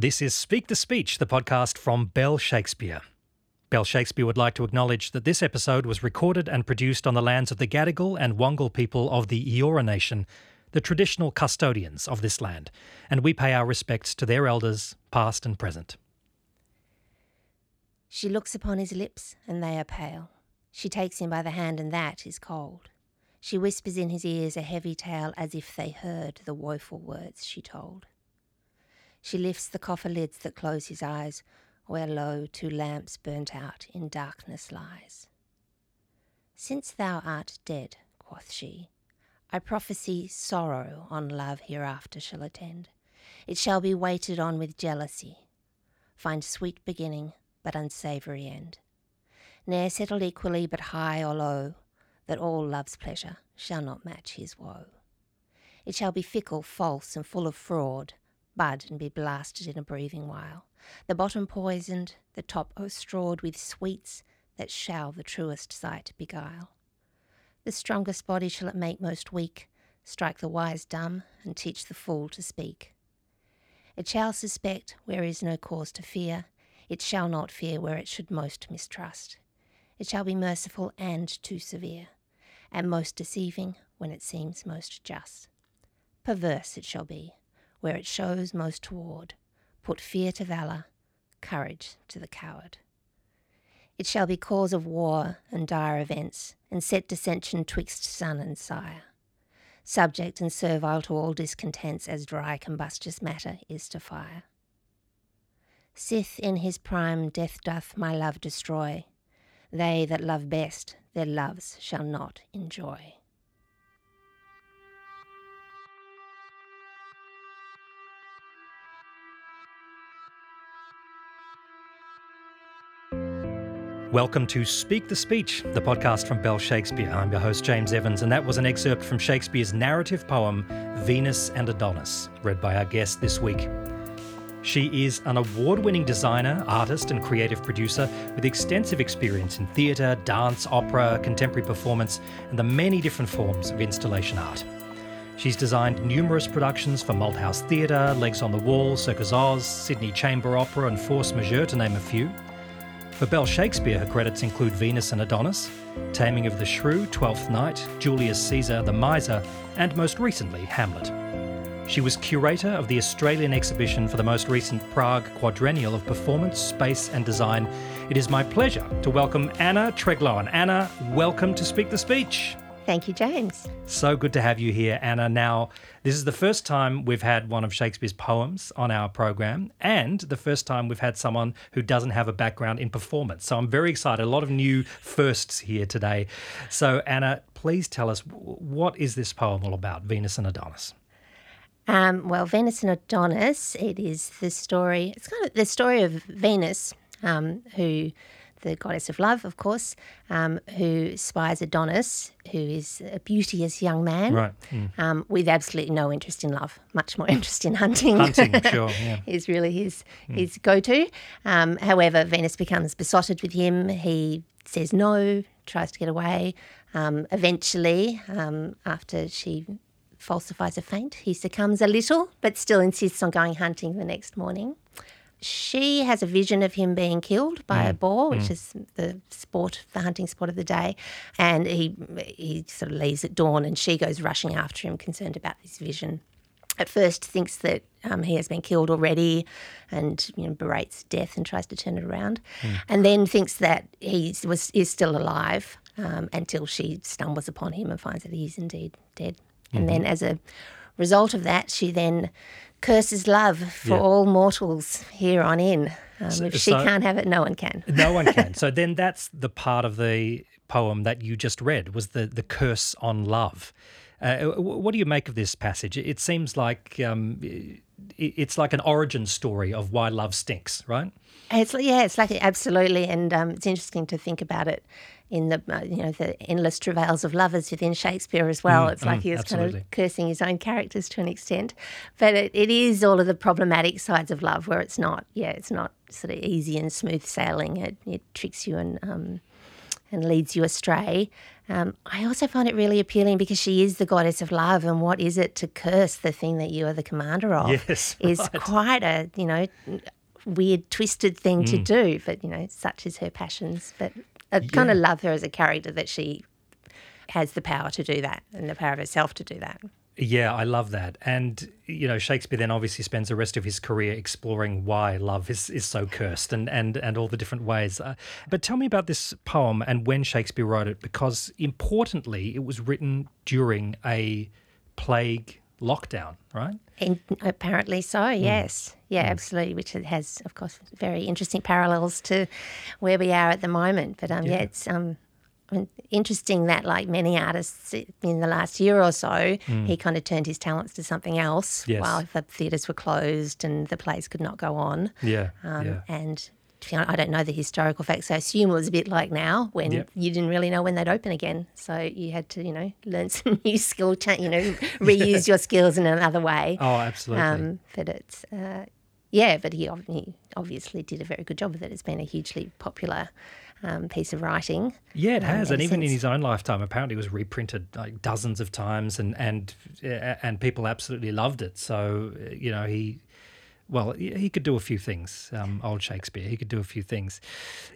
This is Speak the Speech, the podcast from Bell Shakespeare. Bell Shakespeare would like to acknowledge that this episode was recorded and produced on the lands of the Gadigal and Wangal people of the Eora Nation, the traditional custodians of this land, and we pay our respects to their elders, past and present. She looks upon his lips, and they are pale. She takes him by the hand, and that is cold. She whispers in his ears a heavy tale as if they heard the woeful words she told. She lifts the coffer lids that close his eyes, where lo, two lamps burnt out in darkness lies. Since thou art dead, quoth she, I prophesy sorrow on love hereafter shall attend. It shall be waited on with jealousy, find sweet beginning, but unsavoury end. Ne'er settled equally, but high or low, that all love's pleasure shall not match his woe. It shall be fickle, false, and full of fraud, bud and be blasted in a breathing while, the bottom poisoned, the top o'erstrawed with sweets that shall the truest sight beguile. The strongest body shall it make most weak, strike the wise dumb, and teach the fool to speak. It shall suspect where is no cause to fear, it shall not fear where it should most mistrust. It shall be merciful and too severe, and most deceiving when it seems most just. Perverse it shall be, where it shows most toward, put fear to valour, courage to the coward. It shall be cause of war and dire events, and set dissension twixt son and sire. Subject and servile to all discontents, as dry combustious matter is to fire. Sith in his prime death doth my love destroy, they that love best their loves shall not enjoy. Welcome to Speak the Speech, the podcast from Bell Shakespeare. I'm your host, James Evans, and that was an excerpt from Shakespeare's narrative poem, Venus and Adonis, read by our guest this week. She is an award winning designer, artist, and creative producer with extensive experience in theatre, dance, opera, contemporary performance, and the many different forms of installation art. She's designed numerous productions for Malthouse Theatre, Legs on the Wall, Circus Oz, Sydney Chamber Opera, and Force Majeure, to name a few. For Bell Shakespeare, her credits include Venus and Adonis, Taming of the Shrew, Twelfth Night, Julius Caesar, The Miser, and most recently, Hamlet. She was curator of the Australian exhibition for the most recent Prague Quadrennial of Performance, Space and Design. It is my pleasure to welcome Anna Tregloan. Anna, welcome to Speak the Speech. Thank you, James. So good to have you here, Anna. Now, this is the first time we've had one of Shakespeare's poems on our program, and the first time we've had someone who doesn't have a background in performance. So I'm very excited. A lot of new firsts here today. So, Anna, please tell us what is this poem all about, Venus and Adonis? Um, well, Venus and Adonis, it is the story, it's kind of the story of Venus, um, who the goddess of love, of course, um, who spies Adonis, who is a beauteous young man, right. mm. um, with absolutely no interest in love, much more interest in hunting. hunting, sure, yeah. is really his mm. his go to. Um, however, Venus becomes besotted with him. He says no, tries to get away. Um, eventually, um, after she falsifies a faint, he succumbs a little, but still insists on going hunting the next morning she has a vision of him being killed by mm. a boar, which mm. is the sport, the hunting sport of the day. And he he sort of leaves at dawn, and she goes rushing after him, concerned about this vision. At first, thinks that um, he has been killed already, and you know berates death and tries to turn it around, mm. and then thinks that he was is still alive um, until she stumbles upon him and finds that he is indeed dead. Mm-hmm. And then, as a result of that, she then curses love for yeah. all mortals here on in. Um, so, if she so, can't have it, no one can. no one can. So then that's the part of the poem that you just read was the the curse on love. Uh, what do you make of this passage? It seems like um, it's like an origin story of why love stinks, right? It's yeah, it's like absolutely, and um, it's interesting to think about it in the uh, you know the endless travails of lovers within Shakespeare as well. Mm, it's like mm, he was absolutely. kind of cursing his own characters to an extent, but it, it is all of the problematic sides of love where it's not yeah it's not sort of easy and smooth sailing. It, it tricks you and um, and leads you astray. Um, I also find it really appealing because she is the goddess of love, and what is it to curse the thing that you are the commander of? Yes, is right. quite a you know weird, twisted thing to do. But you know, such is her passions. But I kind of love her as a character that she has the power to do that and the power of herself to do that. Yeah, I love that. And, you know, Shakespeare then obviously spends the rest of his career exploring why love is, is so cursed and, and, and all the different ways. Uh, but tell me about this poem and when Shakespeare wrote it, because importantly, it was written during a plague lockdown, right? And apparently so, Hmm. yes. Yeah, absolutely. Which it has, of course, very interesting parallels to where we are at the moment. But um, yeah. Yeah. it's um, interesting that, like many artists in the last year or so, he kind of turned his talents to something else Hmm. Yes. while the theatres were closed and the plays could not go on. Yeah. Um, yeah. And to be honest, I don't know the historical facts. I assume it was a bit like now when Yep. you didn't really know when they'd open again. So you had to, you know, learn some new skill, cha- you know, reuse your skills in another way. Oh, absolutely. Um, but it's, uh, yeah, but he, he obviously did a very good job with it. It's been a hugely popular um, piece of writing. Yeah, it um, has, and even in his own lifetime, apparently it was reprinted like dozens of times, and and and people absolutely loved it. So uh, you know he, well, he could do a few things. Um, old Shakespeare, he could do a few things.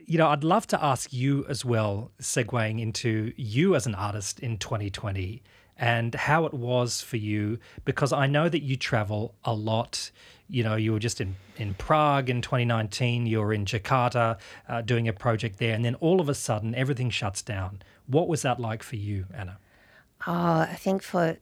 You know, I'd love to ask you as well, segueing into you as an artist in 2020 and how it was for you, because I know that you travel a lot. You know, you were just in, in Prague in 2019, you were in Jakarta uh, doing a project there, and then all of a sudden everything shuts down. What was that like for you, Anna? Oh, I think for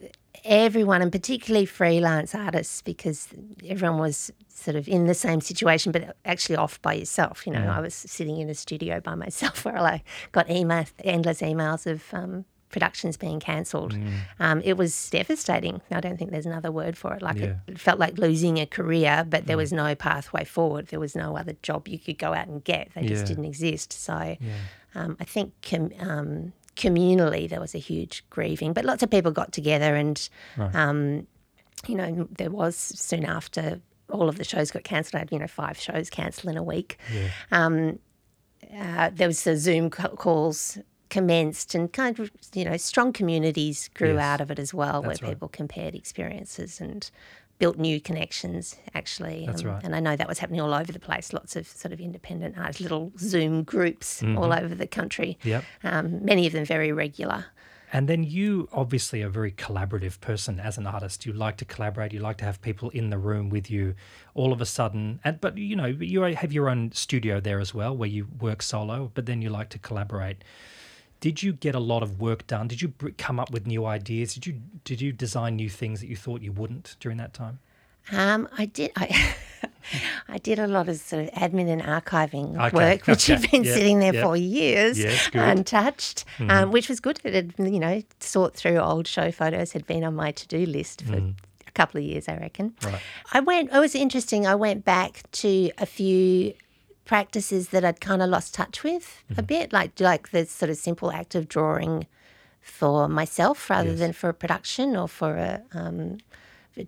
everyone, and particularly freelance artists, because everyone was sort of in the same situation, but actually off by yourself. You know, I was sitting in a studio by myself where I got email, endless emails of um, productions being cancelled. Um, it was devastating. I don't think there's another word for it. Like Yeah. it, felt like losing a career, but there was no pathway forward. There was no other job you could go out and get. They just didn't exist. So um, I think com- um, communally there was a huge grieving, but lots of people got together and, um, you know, there was soon after all of the shows got cancelled. I had, you know, five shows cancelled in a week. Um, uh, there was the Zoom calls commenced and kind of, you know, strong communities grew Yes. out of it as well, where right. people compared experiences and built new connections actually. That's Um, right. And I know that was happening all over the place. Lots of sort of independent artists, little Zoom groups Mm-hmm. all over the country. Yep. Um, many of them very regular. And then you obviously are a very collaborative person as an artist. You like to collaborate. You like to have people in the room with you. All of a sudden, and but you know you have your own studio there as well, where you work solo. But then you like to collaborate. Did you get a lot of work done? Did you come up with new ideas? Did you did you design new things that you thought you wouldn't during that time? Um, I did. I, I did a lot of sort of admin and archiving Okay, work, which okay, had been yeah, sitting there yeah. for years, Yes, good. Mm-hmm. untouched, um, which was good. It had, you know, sort through old show photos had been on my to do list for a couple of years, I reckon. Mm. Right. I went. It was interesting. I went back to a few practices that I'd kind of lost touch with Mm-hmm. a bit, like like the sort of simple act of drawing for myself rather Yes. than for a production or for a um,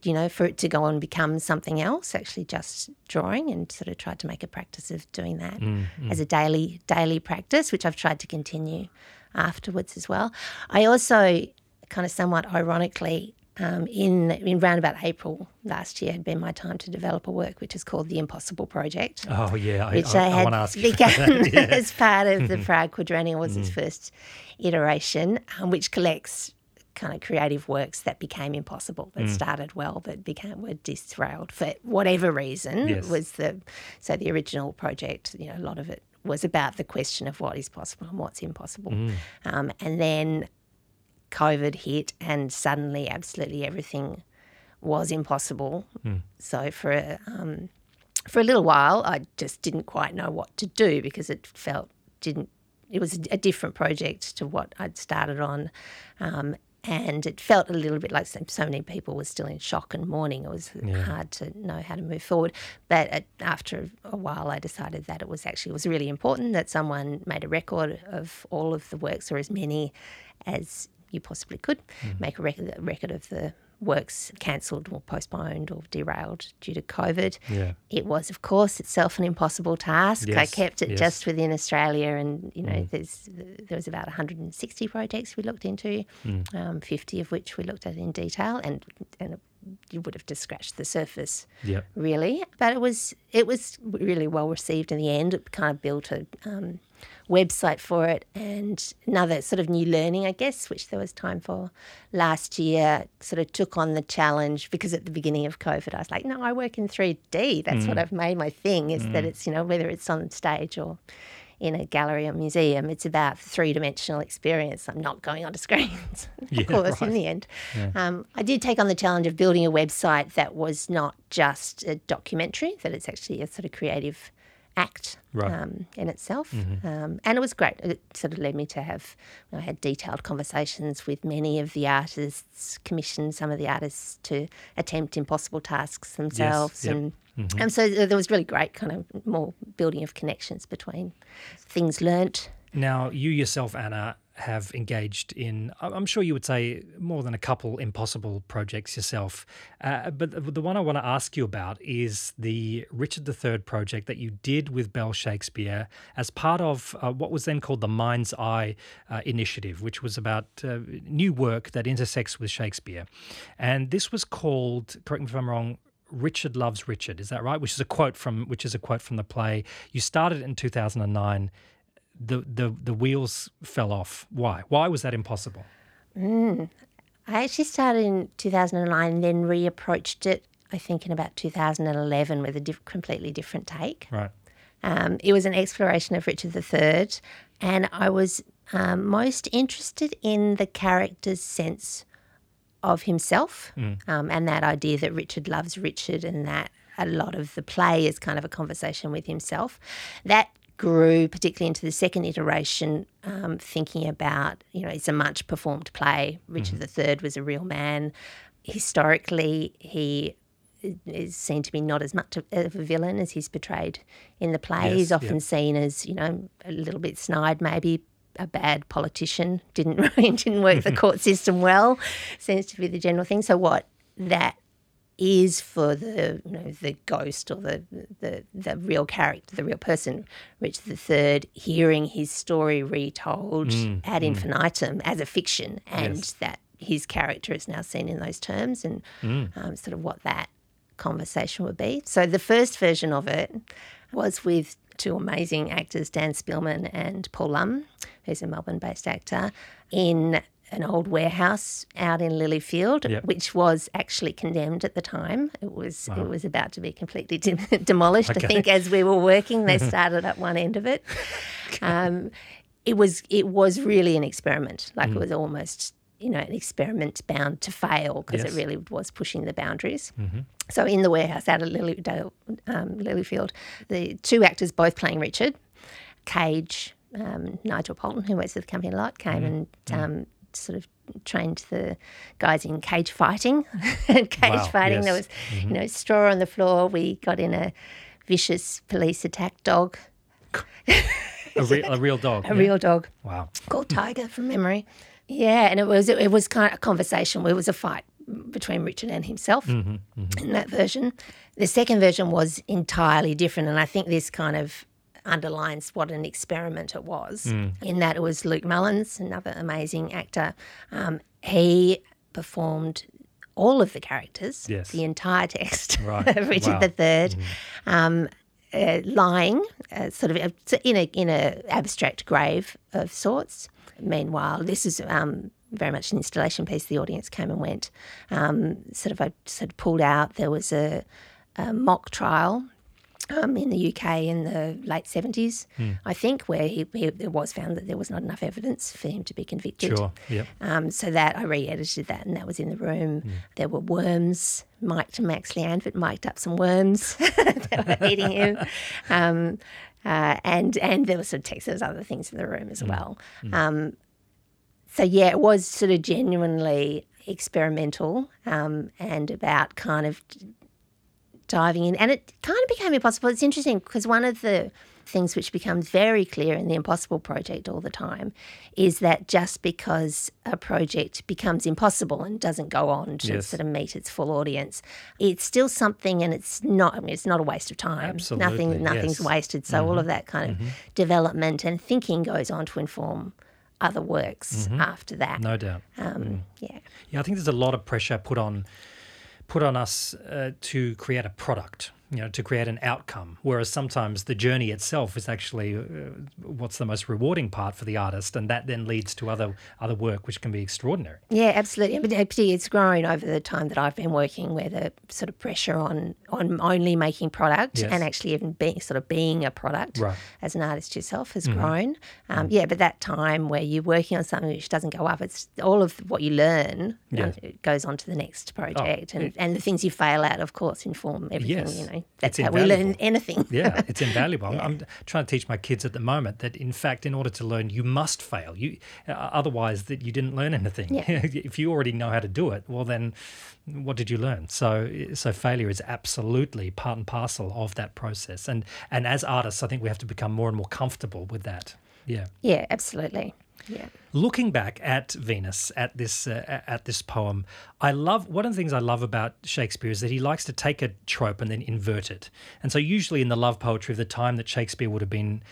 you know, for it to go and become something else, actually just drawing and sort of tried to make a practice of doing that as a daily daily practice, which I've tried to continue afterwards as well. I also kind of somewhat ironically um, in in round about April last year had been my time to develop a work which is called the Impossible Project Oh yeah, I, which I, I, I had ask you. begun. Yeah. as part of the Prague Quadrennial was its first iteration, um, which collects kind of creative works that became impossible, that started well, but became were disrailed for whatever reason. Yes. Was the so the original project, you know, a lot of it was about the question of what is possible and what's impossible, um, and then COVID hit, and suddenly, absolutely everything was impossible. So for a, um, for a little while, I just didn't quite know what to do because it felt didn't. It was a different project to what I'd started on, um, and it felt a little bit like so many people were still in shock and mourning. It was hard to know how to move forward. But at, after a while, I decided that it was actually it was really important that someone made a record of all of the works or as many as you possibly could. Make a record, a record of the works cancelled or postponed or derailed due to COVID. Yeah. It was, of course, itself an impossible task. I kept it yes. just within Australia, and you know, Mm. there's there was about 160 projects we looked into, Mm. um, 50 of which we looked at in detail, and and you would have just scratched the surface Yep. really. But it was it was really well received in the end. It kind of built a um, website for it, and another sort of new learning, I guess, which there was time for last year. Sort of took on the challenge because at the beginning of COVID, I was like, no, I work in three D. That's what I've made my thing. Is that it's you know whether it's on stage or in a gallery or museum, it's about three dimensional experience. I'm not going onto screens, of Yeah, course, in the end. Um, I did take on the challenge of building a website that was not just a documentary, that it's actually a sort of creative act Right. um, in itself. Um, and it was great. It sort of led me to have, I had detailed conversations with many of the artists, commissioned some of the artists to attempt impossible tasks themselves. yep. And, and so there was really great kind of more building of connections between things learnt Now, you yourself, Anna, have engaged in, I'm sure you would say, more than a couple impossible projects yourself. Uh, but the one I want to ask you about is the Richard III project that you did with Bell Shakespeare as part of uh, what was then called the Mind's Eye uh, Initiative, which was about uh, new work that intersects with Shakespeare. And this was called, correct me if I'm wrong, Richard loves Richard. Is that right? Which is a quote from which is a quote from the play. You started it in 2009 the the the wheels fell off. Why? Why was that impossible? I actually started in 2009 and then reapproached it, I think, in about 2011 with a diff- completely different take. Right. Um, it was an exploration of Richard III, and I was um, most interested in the character's sense of himself um, and that idea that Richard loves Richard and that a lot of the play is kind of a conversation with himself. That grew particularly into the second iteration, um, thinking about, you know, it's a much performed play. Richard III was a real man. Historically, he is seen to be not as much of a villain as he's portrayed in the play. Yes, he's often seen as, you know, a little bit snide, maybe a bad politician, didn't didn't work the court system well, seems to be the general thing. So what that is for the you know the ghost or the the the real character, the real person, Richard III, hearing his story retold mm, ad mm. infinitum as a fiction, and Yes. that his character is now seen in those terms, and mm. um, sort of what that conversation would be. So the first version of it was with two amazing actors, Dan Spielman and Paul Lum, who's a Melbourne-based actor, in an old warehouse out in Lilyfield, Yep. which was actually condemned at the time. It was it was about to be completely de- demolished. Okay. I think as we were working, they started at one end of it. Um, it was it was really an experiment. Like it was almost you know an experiment bound to fail because Yes. it really was pushing the boundaries. So in the warehouse out at Lilydale, um, Lilyfield, the two actors both playing Richard, Cage, um, Nigel Poulton, who works with the company a lot, came and um, sort of trained the guys in cage fighting. cage Wow, fighting, there yes. was you mm-hmm. know straw on the floor. We got in a vicious police attack dog, A, re- a real dog. a real dog Wow. called Tiger from memory. Yeah, and it was it was kind of a conversation. It was a fight between Richard and himself mm-hmm, mm-hmm. in that version. The second version was entirely different, and I think this kind of underlines what an experiment it was. In that it was Luke Mullins, another amazing actor. Um, he performed all of the characters, Yes. the entire text Right. of Richard Wow. III. Um, uh, lying, uh, sort of uh, in a in a abstract grave of sorts. Meanwhile, this is um, very much an installation piece. The audience came and went. Um, sort of, I sort of pulled out. There was a, a mock trial um, in the UK in the late seventies, Hmm. I think, where he, he, it was found that there was not enough evidence for him to be convicted. Sure. Yep. Um, so that I re-edited that, and that was in the room. There were worms. Mike to Max Lyandvert mic'd up some worms that were eating him, um, uh, and and there was some text. There was other things in the room as well. Um, so yeah, it was sort of genuinely experimental um, and about kind of diving in. And it kind of became impossible. It's interesting because one of the things which becomes very clear in the Impossible Project all the time is that just because a project becomes impossible and doesn't go on to Yes. sort of meet its full audience, it's still something, and it's not. I mean, it's not a waste of time. Absolutely, nothing, nothing's yes. Mm-hmm. wasted. So all of that kind of development and thinking goes on to inform other works after that. Mm-hmm. No doubt. Um, Yeah. Yeah, I think there's a lot of pressure put on put on us uh, to create a product, you know, to create an outcome. Whereas sometimes the journey itself is actually uh, what's the most rewarding part for the artist, and that then leads to other other work which can be extraordinary. Yeah, absolutely. Particularly it's grown over the time that I've been working, where the sort of pressure on on only making product Yes. and actually even being sort of being a product Right. as an artist yourself has grown. Um, Yeah, but that time where you're working on something which doesn't go up, it's all of what you learn Yeah. it goes on to the next project, and, and the things you fail at, of course, inform everything. Yes. You know, that's It's how we learn invaluable. anything. Yeah, it's invaluable. I'm- I'm trying to teach my kids at the moment that, in fact, in order to learn, you must fail. You uh, otherwise that you didn't learn anything. Yeah. if you already know how to do it, well, then what did you learn? So, so failure is absolutely part and parcel of that process. And and as artists, I think we have to become more and more comfortable with that. Yeah. yeah, absolutely. Looking back at Venus, at this uh, at this poem, I love one of the things I love about Shakespeare is that he likes to take a trope and then invert it. And so, usually in the love poetry of the time that Shakespeare would have been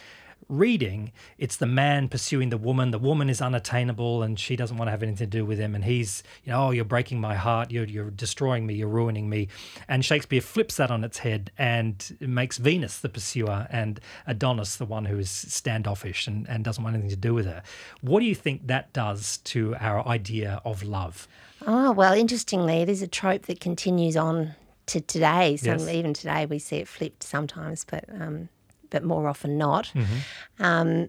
reading, it's the man pursuing the woman. The woman is unattainable and she doesn't want to have anything to do with him. And he's, you know, oh, you're breaking my heart. You're you're destroying me. You're ruining me. And Shakespeare flips that on its head and makes Venus the pursuer and Adonis the one who is standoffish and, and doesn't want anything to do with her. What do you think that does to our idea of love? Oh, well, interestingly, it is a trope that continues on to today. Some, Yes. Even today, we see it flipped sometimes, but um, but more often not. Mm-hmm. Um,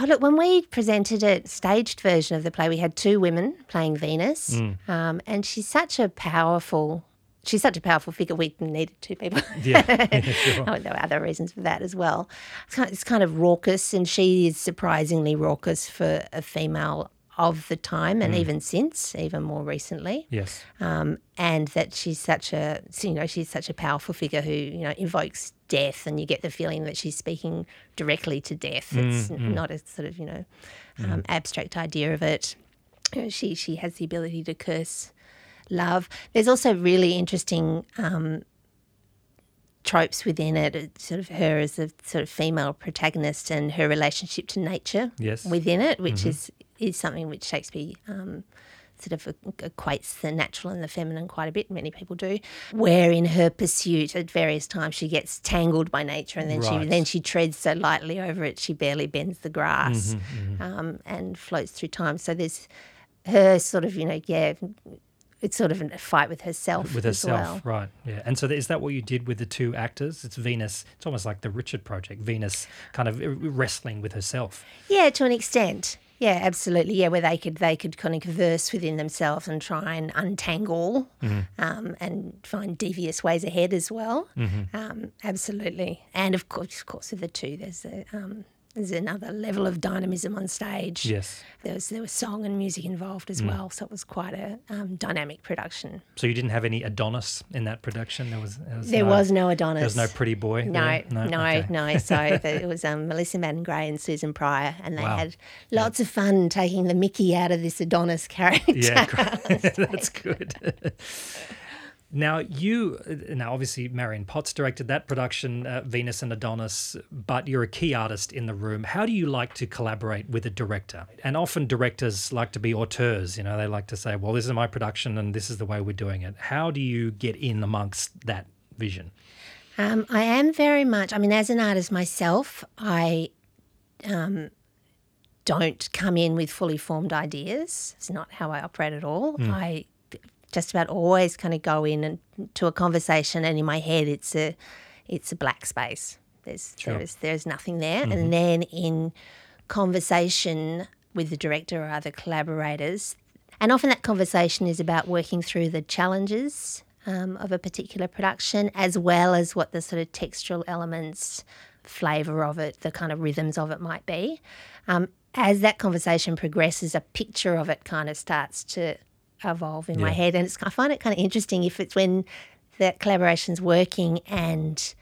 oh, look, when we presented a staged version of the play, we had two women playing Venus, Mm. um, and she's such a powerful. She's such a powerful figure. We needed two people. Yeah, sure. Oh, there were other reasons for that as well. It's kind, it's kind of raucous, and she is surprisingly raucous for a female of the time, Mm. and even since, even more recently. Yes. Um, and that she's such a, you know, she's such a powerful figure who, you know, invokes death, and you get the feeling that she's speaking directly to death. It's not a sort of, you know, um, abstract idea of it. She she has the ability to curse love. There's also really interesting um, tropes within it. It's sort of her as a sort of female protagonist and her relationship to nature Yes. within it, which is is something which Shakespeare um, sort of equates the natural and the feminine quite a bit. Many people do. Where in her pursuit, at various times, she gets tangled by nature, and then Right. she then she treads so lightly over it, she barely bends the grass, Mm-hmm, Um, and floats through time. So there's her sort of you know yeah. It's sort of a fight with herself with herself, well. right? Yeah, and so is that what you did with the two actors? It's Venus. It's almost like the Richard Project. Venus kind of uh, wrestling with herself. Yeah, to an extent. Yeah, absolutely. Yeah, where they could they could kind of converse within themselves and try and untangle um, and find devious ways ahead as well. Um, absolutely. And of course, of course, with the two, there's a, um, there's another level of dynamism on stage. Yes. There was there was song and music involved as well, so it was quite a um, dynamic production. So you didn't have any Adonis in that production. There was. There was, There no, was no Adonis. There was no pretty boy. No, there? no, Okay. no. So the, it was um, Melissa Madden Gray and Susan Prior, and they Wow. had lots of fun taking the Mickey out of this Adonis character. Yeah, that's good. Now you, now obviously Marion Potts directed that production, uh, Venus and Adonis, but you're a key artist in the room. How do you like to collaborate with a director? And often directors like to be auteurs. You know, they like to say, "Well, this is my production, and this is the way we're doing it." How do you get in amongst that vision? Um, I am very much. I mean, as an artist myself, I um, don't come in with fully formed ideas. It's not how I operate at all. I just about always kind of go in and to a conversation, and in my head, it's a it's a black space. There's Sure. there's there's nothing there, and then in conversation with the director or other collaborators, and often that conversation is about working through the challenges um, of a particular production, as well as what the sort of textural elements, flavour of it, the kind of rhythms of it might be. Um, as that conversation progresses, a picture of it kind of starts to evolve in my head, and it's, I find it kind of interesting if it's when the collaboration's working and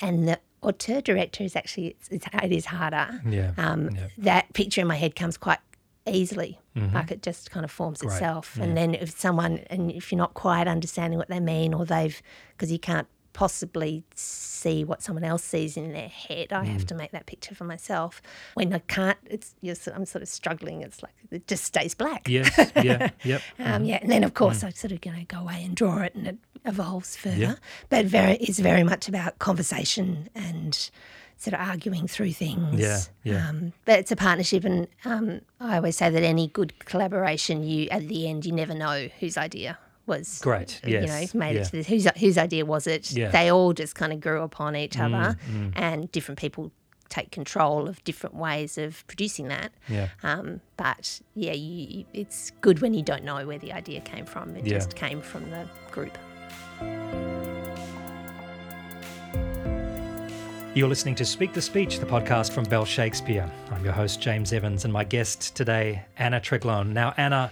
and the auteur director is actually it's, it's, it is harder. Yeah. Um, yeah. That picture in my head comes quite easily. Like it just kind of forms Great. itself. Yeah. And then if someone and if you're not quite understanding what they mean or they've because you can't possibly see what someone else sees in their head. I have to make that picture for myself. When I can't, it's you're, I'm sort of struggling. It's like it just stays black. Yes. Yeah. Yep. Um, yeah, and then of course I sort of you know go away and draw it, and it evolves further. Yeah. But very, it's very much about conversation and sort of arguing through things. Yeah, yeah. Um, but it's a partnership, and um, I always say that any good collaboration, you at the end you never know whose idea was Great, You yes, know, made yeah. it to this. Whose whose idea was it? Yeah. Mm, They all just kind of grew upon each other, and different people take control of different ways of producing that. Yeah. Um, but yeah, you, you- it's good when you don't know where the idea came from. It Yeah. just came from the group. You're listening to Speak the Speech, the podcast from Bell Shakespeare. I'm your host, James Evans, and my guest today, Anna Tregloan. Now, Anna,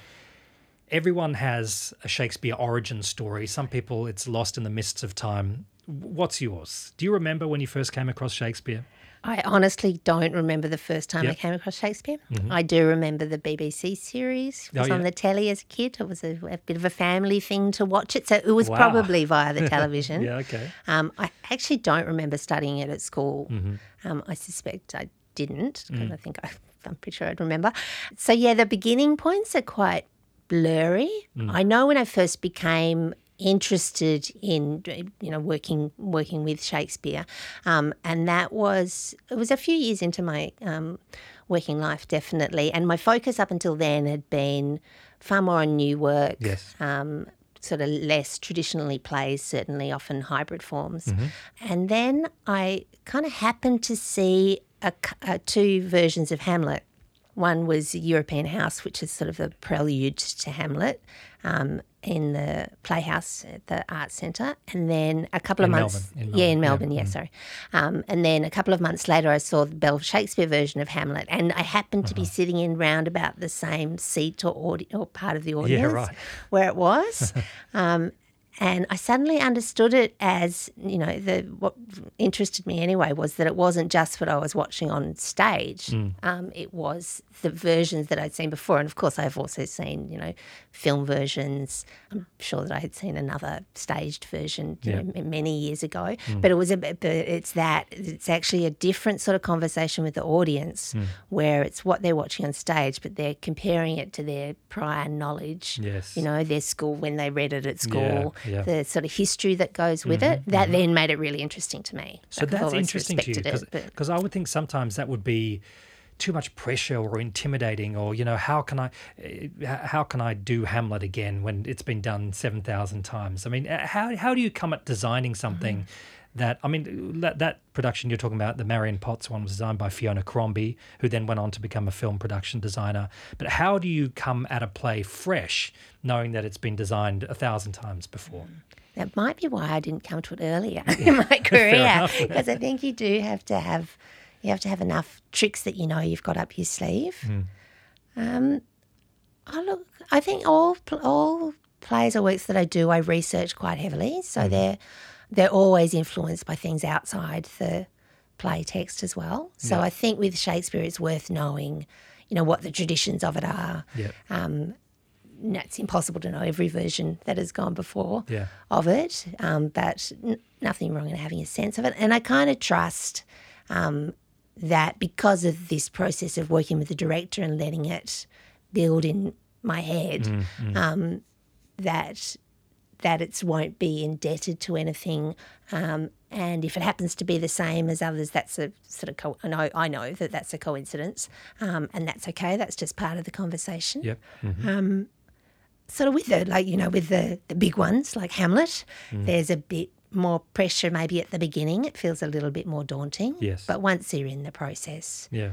everyone has a Shakespeare origin story. Some people, it's lost in the mists of time. What's yours? Do you remember when you first came across Shakespeare? I honestly don't remember the first time I came across Shakespeare. I do remember the BBC series. It was Oh, on yeah. the telly as a kid. It was a, a bit of a family thing to watch it. So it was Wow. probably via the television. Yeah, okay. Um, I actually don't remember studying it at school. Mm-hmm. Um, I suspect I didn't because Mm. I think I, I'm pretty sure I'd remember. So yeah, the beginning points are quite blurry. Mm. I know when I first became interested in you know working working with Shakespeare, um, and that was it was a few years into my um, working life definitely, and my focus up until then had been far more on new work Yes. um, sort of less traditionally plays, certainly often hybrid forms. Mm-hmm. And then I kind of happened to see a, uh, two versions of Hamlet. One was European House, which is sort of a prelude to Hamlet um, in the Playhouse at the Arts Centre. And then a couple In of months. Melbourne, in yeah, in Melbourne, Melbourne, yeah. yeah, sorry. Um, and then a couple of months later, I saw the Bell Shakespeare version of Hamlet. And I happened to Uh-huh. be sitting in round about the same seat or, audi- or part of the audience yeah, right. where it was. um, and I suddenly understood it as, you know, the what interested me anyway was that it wasn't just what I was watching on stage. Mm. Um, it was the versions that I'd seen before. And of course, I've also seen, you know, film versions. I'm sure that I had seen another staged version Yeah. know, many years ago. Mm. But it was a bit, but it's that, it's actually a different sort of conversation with the audience mm. where it's what they're watching on stage, but they're comparing it to their prior knowledge Yes. you know, their school when they read it at school, yeah. The sort of history that goes with it. That then made it really interesting to me. So Like, that's interesting to you because I would think sometimes that would be too much pressure or intimidating or you know how can I eh, how can I do Hamlet again when it's been done 7,000 times I mean eh, how how do you come at designing something Mm-hmm. That I mean that, that production you're talking about the Marion Potts one was designed by Fiona Crombie who then went on to become a film production designer but how do you come at a play fresh knowing that it's been designed a thousand times before That might be why I didn't come to it earlier in my career, because I think you do have to have you have to have enough tricks that you know you've got up your sleeve. Hmm. Um, I look, I think all all plays or works that I do, I research quite heavily, so Mm-hmm. they're they're always influenced by things outside the play text as well. So Yeah. I think with Shakespeare, it's worth knowing, you know, what the traditions of it are. yeah Um, it's impossible to know every version that has gone before Yeah. of it, um, but n- nothing wrong in having a sense of it. And I kind of trust um, that because of this process of working with the director and letting it build in my head, Mm, Um, that that it won't be indebted to anything. Um, and if it happens to be the same as others, that's a sort of co- I know I know that that's a coincidence, um, and that's okay. That's just part of the conversation yep Um, sort of with the like you know with the the big ones like Hamlet, there's a bit more pressure maybe at the beginning. It feels a little bit more daunting. Yes. But once you're in the process, yeah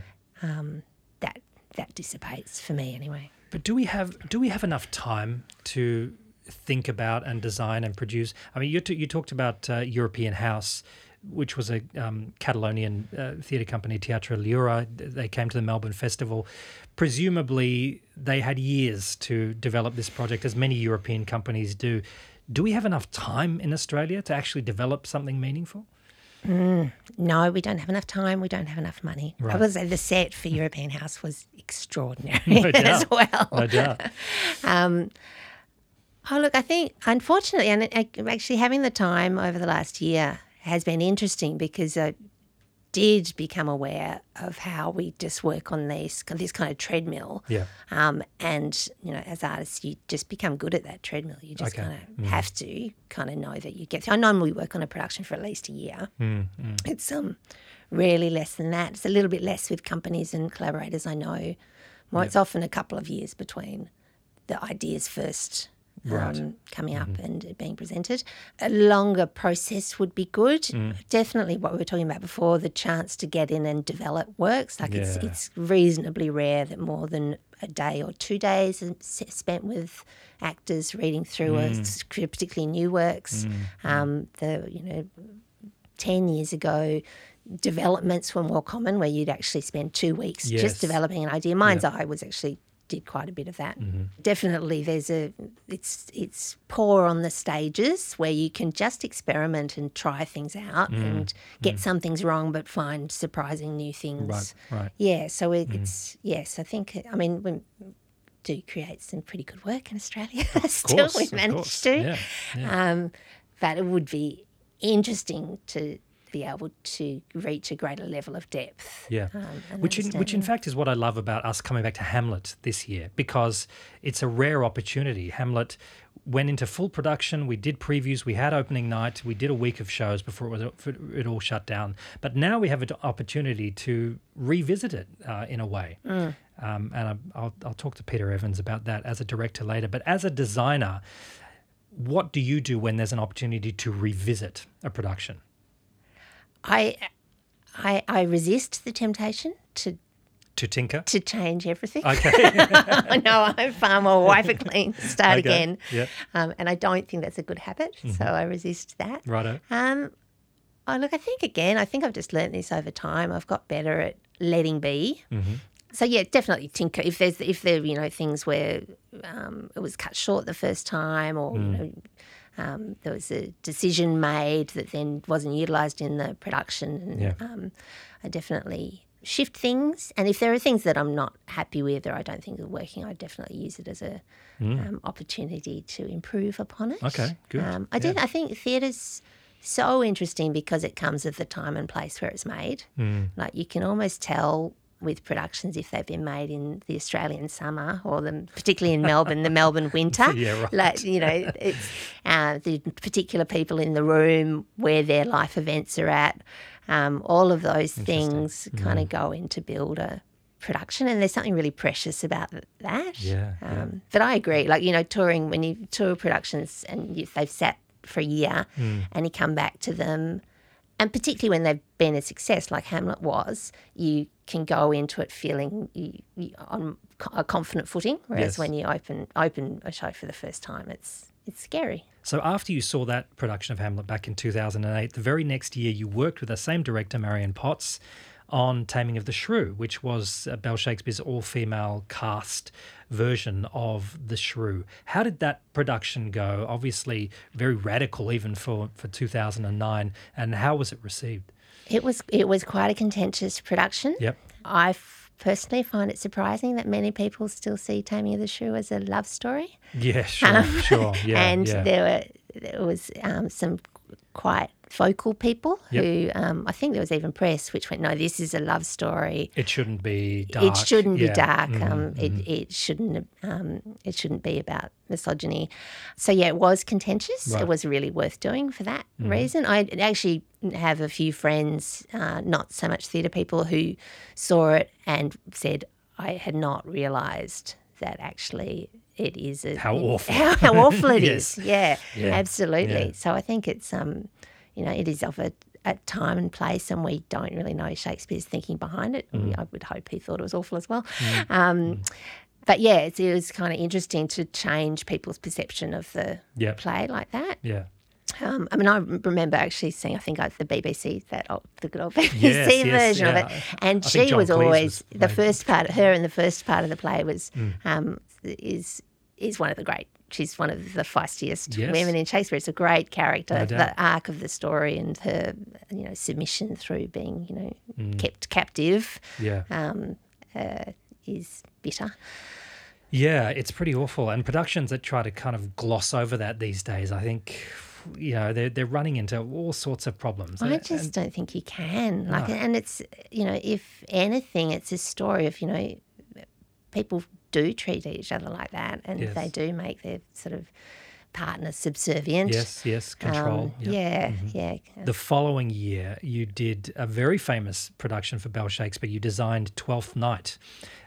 that that dissipates for me anyway. But do we have do we have enough time to think about and design and produce? I mean, you t- you talked about uh, European House, which was a um, Catalonian uh, theatre company, Teatro Lliure. They came to the Melbourne Festival. Presumably, they had years to develop this project, as many European companies do. Do we have enough time in Australia to actually develop something meaningful? No, we don't have enough time. We don't have enough money. I Right. would say the set for European House was extraordinary No as well. No doubt. Oh, look, I think unfortunately, and actually having the time over the last year has been interesting because I did become aware of how we just work on this this kind of treadmill. Yeah. Um, and you know, as artists, you just become good at that treadmill. You just Okay. kind of have to kind of know that you get. I normally work on a production for at least a year. Mm, It's um really less than that. It's a little bit less with companies and collaborators I know. More, it's often a couple of years between the ideas first Right. um, coming up mm-hmm. and being presented. A longer process would be good. Mm. Definitely what we were talking about before, the chance to get in and develop works. Like it's, Yeah. it's reasonably rare that more than a day or two days is spent with actors reading through a mm. particularly new works. Mm. Um, the, you know, 10 years ago, developments were more common where you'd actually spend two weeks Yes. just developing an idea. Mind's Eye was actually did quite a bit of that. Mm-hmm. Definitely there's a it's it's poor on the stages where you can just experiment and try things out Mm, and get some things wrong but find surprising new things. Right, right. Yeah, so it, it's yes, I think I mean we do create some pretty good work in Australia. Still, course, we've managed to. Yeah, yeah. Um, but it would be interesting to be able to reach a greater level of depth. Yeah, um, which in, which in fact is what I love about us coming back to Hamlet this year because it's a rare opportunity. Hamlet went into full production. We did previews. We had opening night. We did a week of shows before it was it all shut down. But now we have an opportunity to revisit it uh, in a way. Mm. Um, and I, I'll, I'll talk to Peter Evans about that as a director later. But as a designer, what do you do when there's an opportunity to revisit a production? I, I, I resist the temptation to To tinker? to change everything. Okay. no, I'm far more wipe it clean, start Okay, again. yeah. Um, and I don't think that's a good habit, so I resist that. Righto. Um, oh, look, I think again, I think I've just learnt this over time. I've got better at letting be. Mm-hmm. So yeah, definitely tinker. If there's if there you know things where um, it was cut short the first time, or Mm. you know, um, there was a decision made that then wasn't utilised in the production, and Yeah. um, I definitely shift things. And if there are things that I'm not happy with or I don't think are working, I definitely use it as a um, opportunity to improve upon it. Mm. Okay, good. Um, I did. I think theatre's so interesting because it comes of the time and place where it's made. Mm. Like you can almost tell with productions if they've been made in the Australian summer or the particularly in Melbourne, the Melbourne winter. Yeah, right. Like you know, it's uh, the particular people in the room where their life events are at. Um, all of those things kind Mm. of go in to build a production, and there's something really precious about that. Yeah, yeah. Um, but I agree. Like you know, touring when you tour productions and you, they've sat for a year, Mm. and you come back to them, and particularly when they've been a success, like Hamlet was, you can go into it feeling you, you on a confident footing. Whereas Yes. when you open open a show for the first time, it's it's scary. So after you saw that production of Hamlet back in 2008, the very next year you worked with the same director, Marion Potts, on Taming of the Shrew, which was uh, Bell Shakespeare's all-female cast version of The Shrew. How did that production go? Obviously very radical even for, for 2009. And how was it received? It was it was quite a contentious production. Yep. I f- personally find it surprising that many people still see Taming of the Shrew as a love story. Yeah, sure, sure. Yeah, and yeah. there were there was um, some quite vocal people Yep. who um, I think there was even press which went, no, this is a love story. it shouldn't be dark. It shouldn't be Yeah. dark. Um, it, it shouldn't. Um, it shouldn't be about misogyny. So yeah, it was contentious. Right. It was really worth doing for that reason. I actually have a few friends, uh, not so much theatre people, who saw it and said, "I had not realised that actually." It is a, How awful. how, how awful it Yes. is. Yeah, Yeah. absolutely. Yeah. So I think it's um, you know, it is of a, a time and place, and we don't really know Shakespeare's thinking behind it. Mm. I would hope he thought it was awful as well. Um, but yeah, it's, it was kind of interesting to change people's perception of the Yeah. play like that. Yeah. Um, I mean, I remember actually seeing, I think, uh, the BBC, that old, the good old BBC Yes, yes, version yeah. of it, and I she was Cleese always was the Mm. first part. Her in the first part of the play was um, is is one of the great she's one of the feistiest Yes. women in Shakespeare. It's a great character. No the arc of the story and her, you know, submission through being, you know, Mm. kept captive Yeah. um, uh, is bitter. Yeah, it's pretty awful. And productions that try to kind of gloss over that these days, I think, you know, they're, they're running into all sorts of problems. I And- just and- don't think you can. Like, No. and it's you know, if anything, it's a story of you know, people do treat each other like that, and Yes. they do make their sort of partner subservient. yes, yes, control. Um, yep. Yeah, yeah. The following year, you did a very famous production for Bell Shakespeare. You designed Twelfth Night,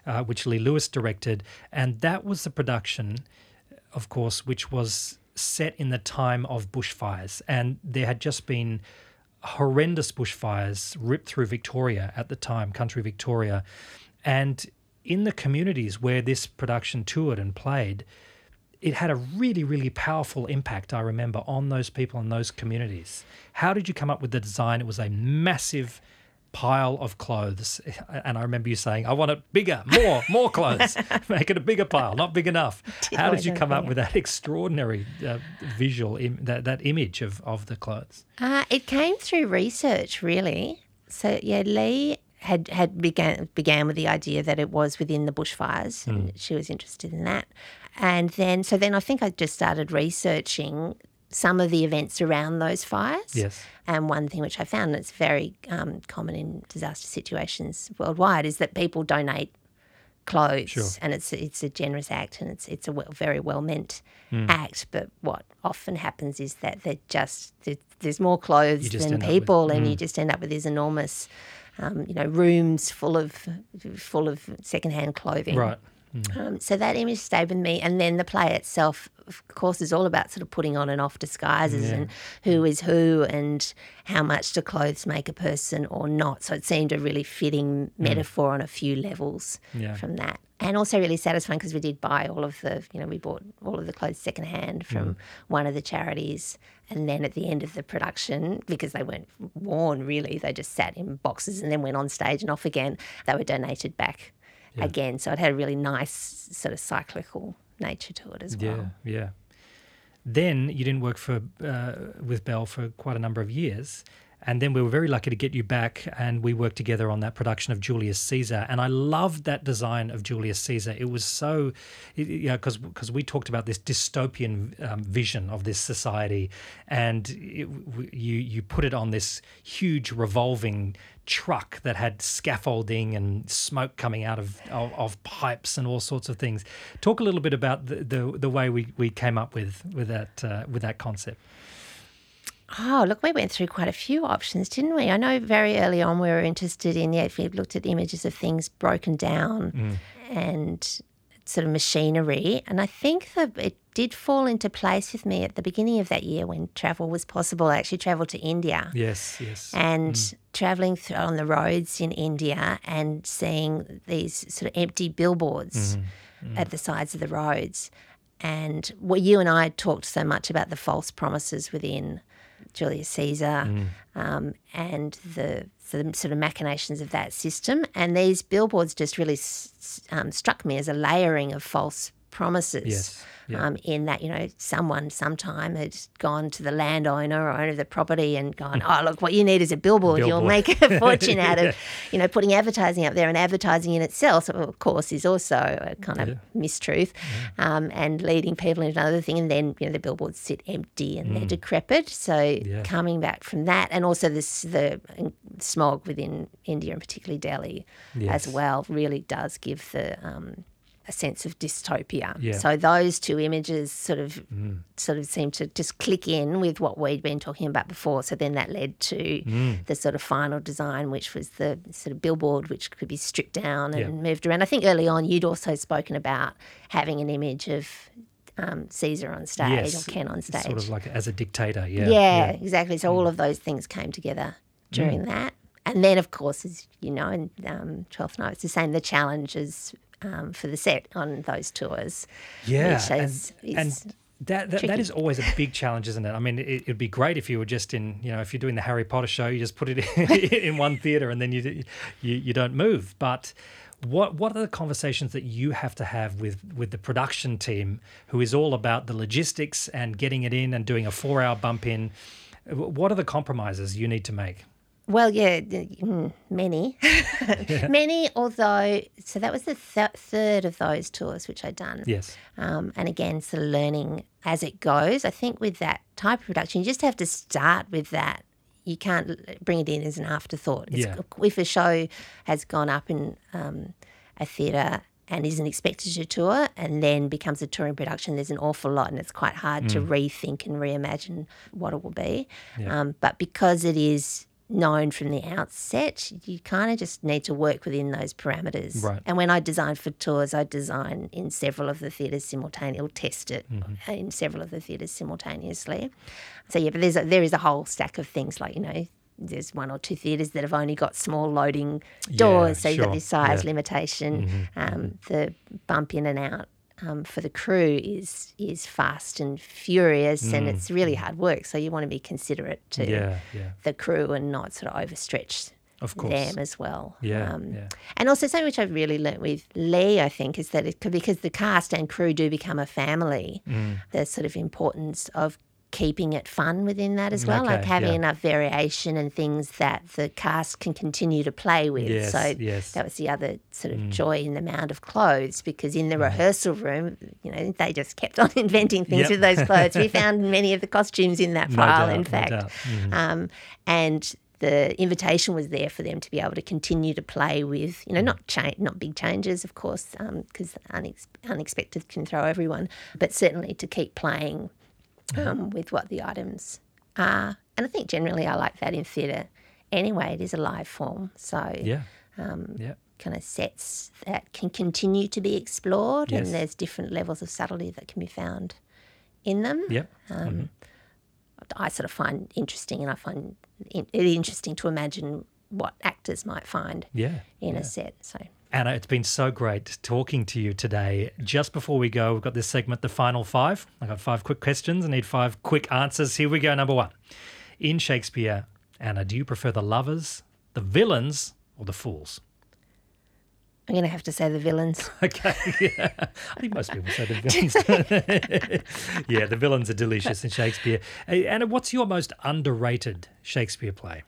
uh, which Lee Lewis directed, and that was the production, of course, which was set in the time of bushfires, and there had just been horrendous bushfires ripped through Victoria at the time, country Victoria, and in the communities where this production toured and played, it had a really, really powerful impact, I remember, on those people in those communities. How did you come up with the design? It was a massive pile of clothes. And I remember you saying, I want it bigger, more, more clothes. Make it a bigger pile, not big enough. How did you come up with that extraordinary uh, visual, Im- that, that image of, of the clothes? Uh, it came through research, really. So yeah, Lee had had began began with the idea that it was within the bushfires, Hmm. and she was interested in that. And then, so then I think I just started researching some of the events around those fires. Yes. And one thing which I found that's very um, common in disaster situations worldwide is that people donate clothes, Sure. and it's it's a generous act, and it's it's a well, very well meant Hmm. act. But what often happens is that they're just there- there's more clothes than up with- people, and you just end up with these enormous, um, you know, rooms full of full of secondhand clothing. Right. Um, so that image stayed with me, and then the play itself, of course, is all about sort of putting on and off disguises and who is who and how much do clothes make a person or not. So it seemed a really fitting metaphor on a few levels Yeah. from that, and also really satisfying because we did buy all of the, you know, we bought all of the clothes secondhand from one of the charities. And then at the end of the production, because they weren't worn really, they just sat in boxes and then went on stage and off again, they were donated back again. So it had a really nice sort of cyclical nature to it as well. Yeah, yeah. Then you didn't work for uh, with Bell for quite a number of years, and then we were very lucky to get you back, and we worked together on that production of Julius Caesar. And I loved that design of Julius Caesar. It was so, it- yeah, because because we talked about this dystopian um, vision of this society, and it, you you put it on this huge revolving truck that had scaffolding and smoke coming out of, of, of pipes and all sorts of things. Talk a little bit about the, the, the way we, we came up with with that uh, with that concept. Oh, look, we went through quite a few options, didn't we? I know very early on we were interested in, yeah, if we looked at images of things broken down mm. and sort of machinery. And I think that it did fall into place with me at the beginning of that year when travel was possible. I actually travelled to India. Yes, yes. and mm. traveling th- on the roads in India and seeing these sort of empty billboards mm-hmm. mm. at the sides of the roads. And what you and I had talked so much about the false promises within Julius Caesar um, and the, the sort of machinations of that system. And these billboards just really um, struck me as a layering of false promises Yes, yeah. um, in that you know someone sometime had gone to the landowner or owner of the property and gone, oh look, what you need is a billboard. You'll make a fortune out of you know putting advertising up there, and advertising in itself, so of course, is also a kind of mistruth, um, and leading people into another thing. And then you know the billboards sit empty and they're decrepit. So Mm. Yeah. coming back from that, and also this the smog within India and particularly Delhi Yes. as well really does give the um, a sense of dystopia. Yeah. So those two images sort of sort of seem to just click in with what we'd been talking about before. So then that led to the sort of final design, which was the sort of billboard, which could be stripped down and Yeah. moved around. I think early on you'd also spoken about having an image of um, Caesar on stage yes, or Ken on stage. Sort of like as a dictator. Yeah. Yeah, exactly. So all of those things came together during that. And then, of course, as you know, in um, Twelfth Night, it's the same. The challenges um, for the set on those tours. Yeah, which and, is- is and that, that that is always a big challenge, isn't it? I mean, it, it'd be great if you were just in, you know, if you're doing the Harry Potter show, you just put it in, in one theater and then you, you you don't move. But What what are the conversations that you have to have with with the production team, who is all about the logistics and getting it in and doing a four hour bump in? What are the compromises you need to make? Well, yeah, mm, many, yeah. many. Although, so that was the th- third of those tours which I'd done. Yes. Um, and again, sort of learning as it goes. I think with that type of production, you just have to start with that. You can't bring it in as an afterthought. It's, yeah. If a show has gone up in um, a theatre and isn't expected to tour and then becomes a touring production, there's an awful lot and it's quite hard mm. to rethink and reimagine what it will be. Yeah. Um, but because it is known from the outset, you kind of just need to work within those parameters. Right. And when I design for tours, I design in several of the theatres simultaneously, or test it mm-hmm. in several of the theatres simultaneously. So yeah, but there's a, there is a whole stack of things like you know. There's one or two theatres that have only got small loading doors, yeah, so you've sure. got this size yeah. limitation. Mm-hmm. Um, the bump in and out um, for the crew is is fast and furious, Mm. and it's really hard work. So you want to be considerate to Yeah, yeah. the crew and not sort of overstretch Of course. them as well. Yeah, Um, yeah. And also something which I've really learnt with Lee, I think, is that it could, because the cast and crew do become a family, Mm. the sort of importance of keeping it fun within that as well, like having yeah. enough variation and things that the cast can continue to play with. Yes, so yes. that was the other sort Mm. of joy in the amount of clothes because in the rehearsal room, you know, they just kept on inventing things Yep. with those clothes. we found many of the costumes in that No doubt, in no fact. doubt. Mhm. Um, and the invitation was there for them to be able to continue to play with, you know, not cha- not big changes, of course, because unex- unexpected can throw everyone, but certainly to keep playing Mm-hmm. Um, with what the items are. And I think generally I like that in theatre. Anyway, it is a live form, so Yeah. um, Yeah. kind of sets that can continue to be explored, Yes. and there's different levels of subtlety that can be found in them. Yep. Um, I sort of find interesting, and I find it interesting to imagine what actors might find Yeah. in yeah. a set. So Anna, it's been so great talking to you today. Just before we go, we've got this segment, the final five. I've got five quick questions. I need five quick answers. Here we go. Number one. In Shakespeare, Anna, do you prefer the lovers, the villains, or the fools? I'm going to have to say the villains. Okay, yeah. I think most people say the villains. yeah, the villains are delicious in Shakespeare. Anna, what's your most underrated Shakespeare play?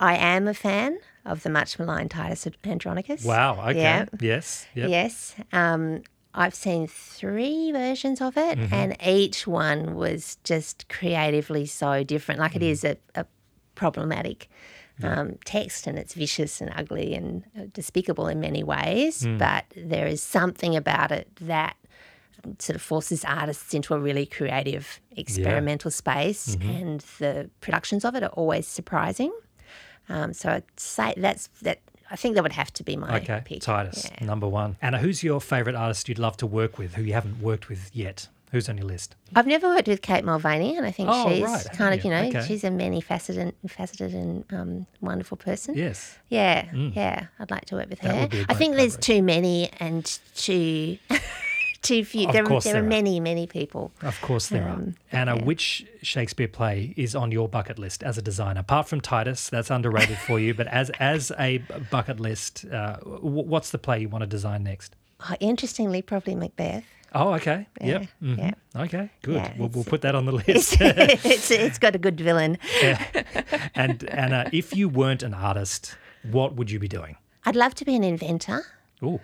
I am a fan of the much maligned Titus Andronicus. Wow, okay. Yeah. Yes. Yep. Yes. Um, I've seen three versions of it, Mm-hmm. and each one was just creatively so different. Like it Mm. is a, a problematic um, text, and it's vicious and ugly and uh, despicable in many ways, Mm. but there is something about it that sort of forces artists into a really creative experimental space, Mm-hmm. and the productions of it are always surprising. Um, so I'd say that's that. I think that would have to be my Okay, pick. Titus, Yeah. number one. Anna, who's your favourite artist you'd love to work with who you haven't worked with yet? Who's on your list? I've never worked with Kate Mulvany, and I think Oh, she's right, kind of, you? you know, Okay. she's a many faceted, faceted and um, wonderful person. Yes. Yeah, yeah, I'd like to work with That her. would be a I think there's too many and too too few. Of there, course there there are are. many, many people. Of course there Um, are. Anna, yeah. which Shakespeare play is on your bucket list as a designer? Apart from Titus, that's underrated for you, but as as a bucket list, uh, w- what's the play you want to design next? Oh, interestingly, probably Macbeth. Oh, okay. Yep. Yeah, Mhm. yeah. Okay, good. Yeah, we'll, we'll put that on the list. it's, it's got a good villain. yeah. and Anna, if you weren't an artist, what would you be doing? I'd love to be an inventor. Ooh,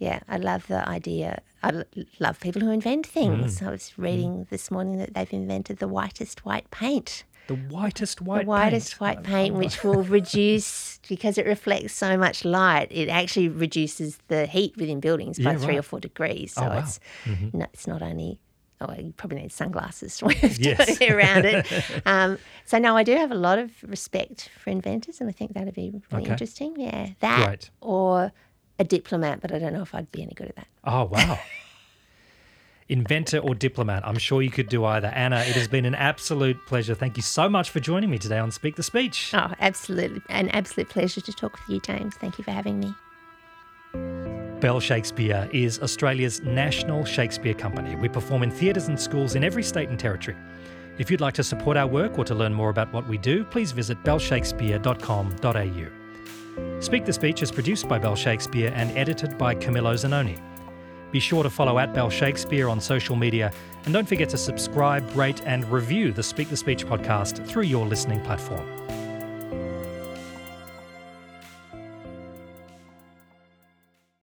Yeah, I love the idea. I love people who invent Mm. things. I was reading this morning that they've invented the whitest white paint. the whitest white the whitest paint. white paint, which will reduce because it reflects so much light. It actually reduces the heat within buildings by Yeah, three or four degrees. So Oh, wow. it's no, it's not only. Oh, you probably need sunglasses to Yes. to around it. Um, so no, I do have a lot of respect for inventors, and I think that'd be really Okay. interesting. Yeah, that Great. or a diplomat, but I don't know if I'd be any good at that. Oh, wow. Inventor or diplomat? I'm sure you could do either. Anna, it has been an absolute pleasure. Thank you so much for joining me today on Speak the Speech. Oh, absolutely, an absolute pleasure to talk with you, James. Thank you for having me. Bell Shakespeare is Australia's national Shakespeare company. We perform in theatres and schools in every state and territory. If you'd like to support our work or to learn more about what we do, please visit bellshakespeare.com.au. Speak the Speech is produced by Bell Shakespeare and edited by Camillo Zanoni. Be sure to follow at Bell Shakespeare on social media and don't forget to subscribe, rate, and review the Speak the Speech podcast through your listening platform.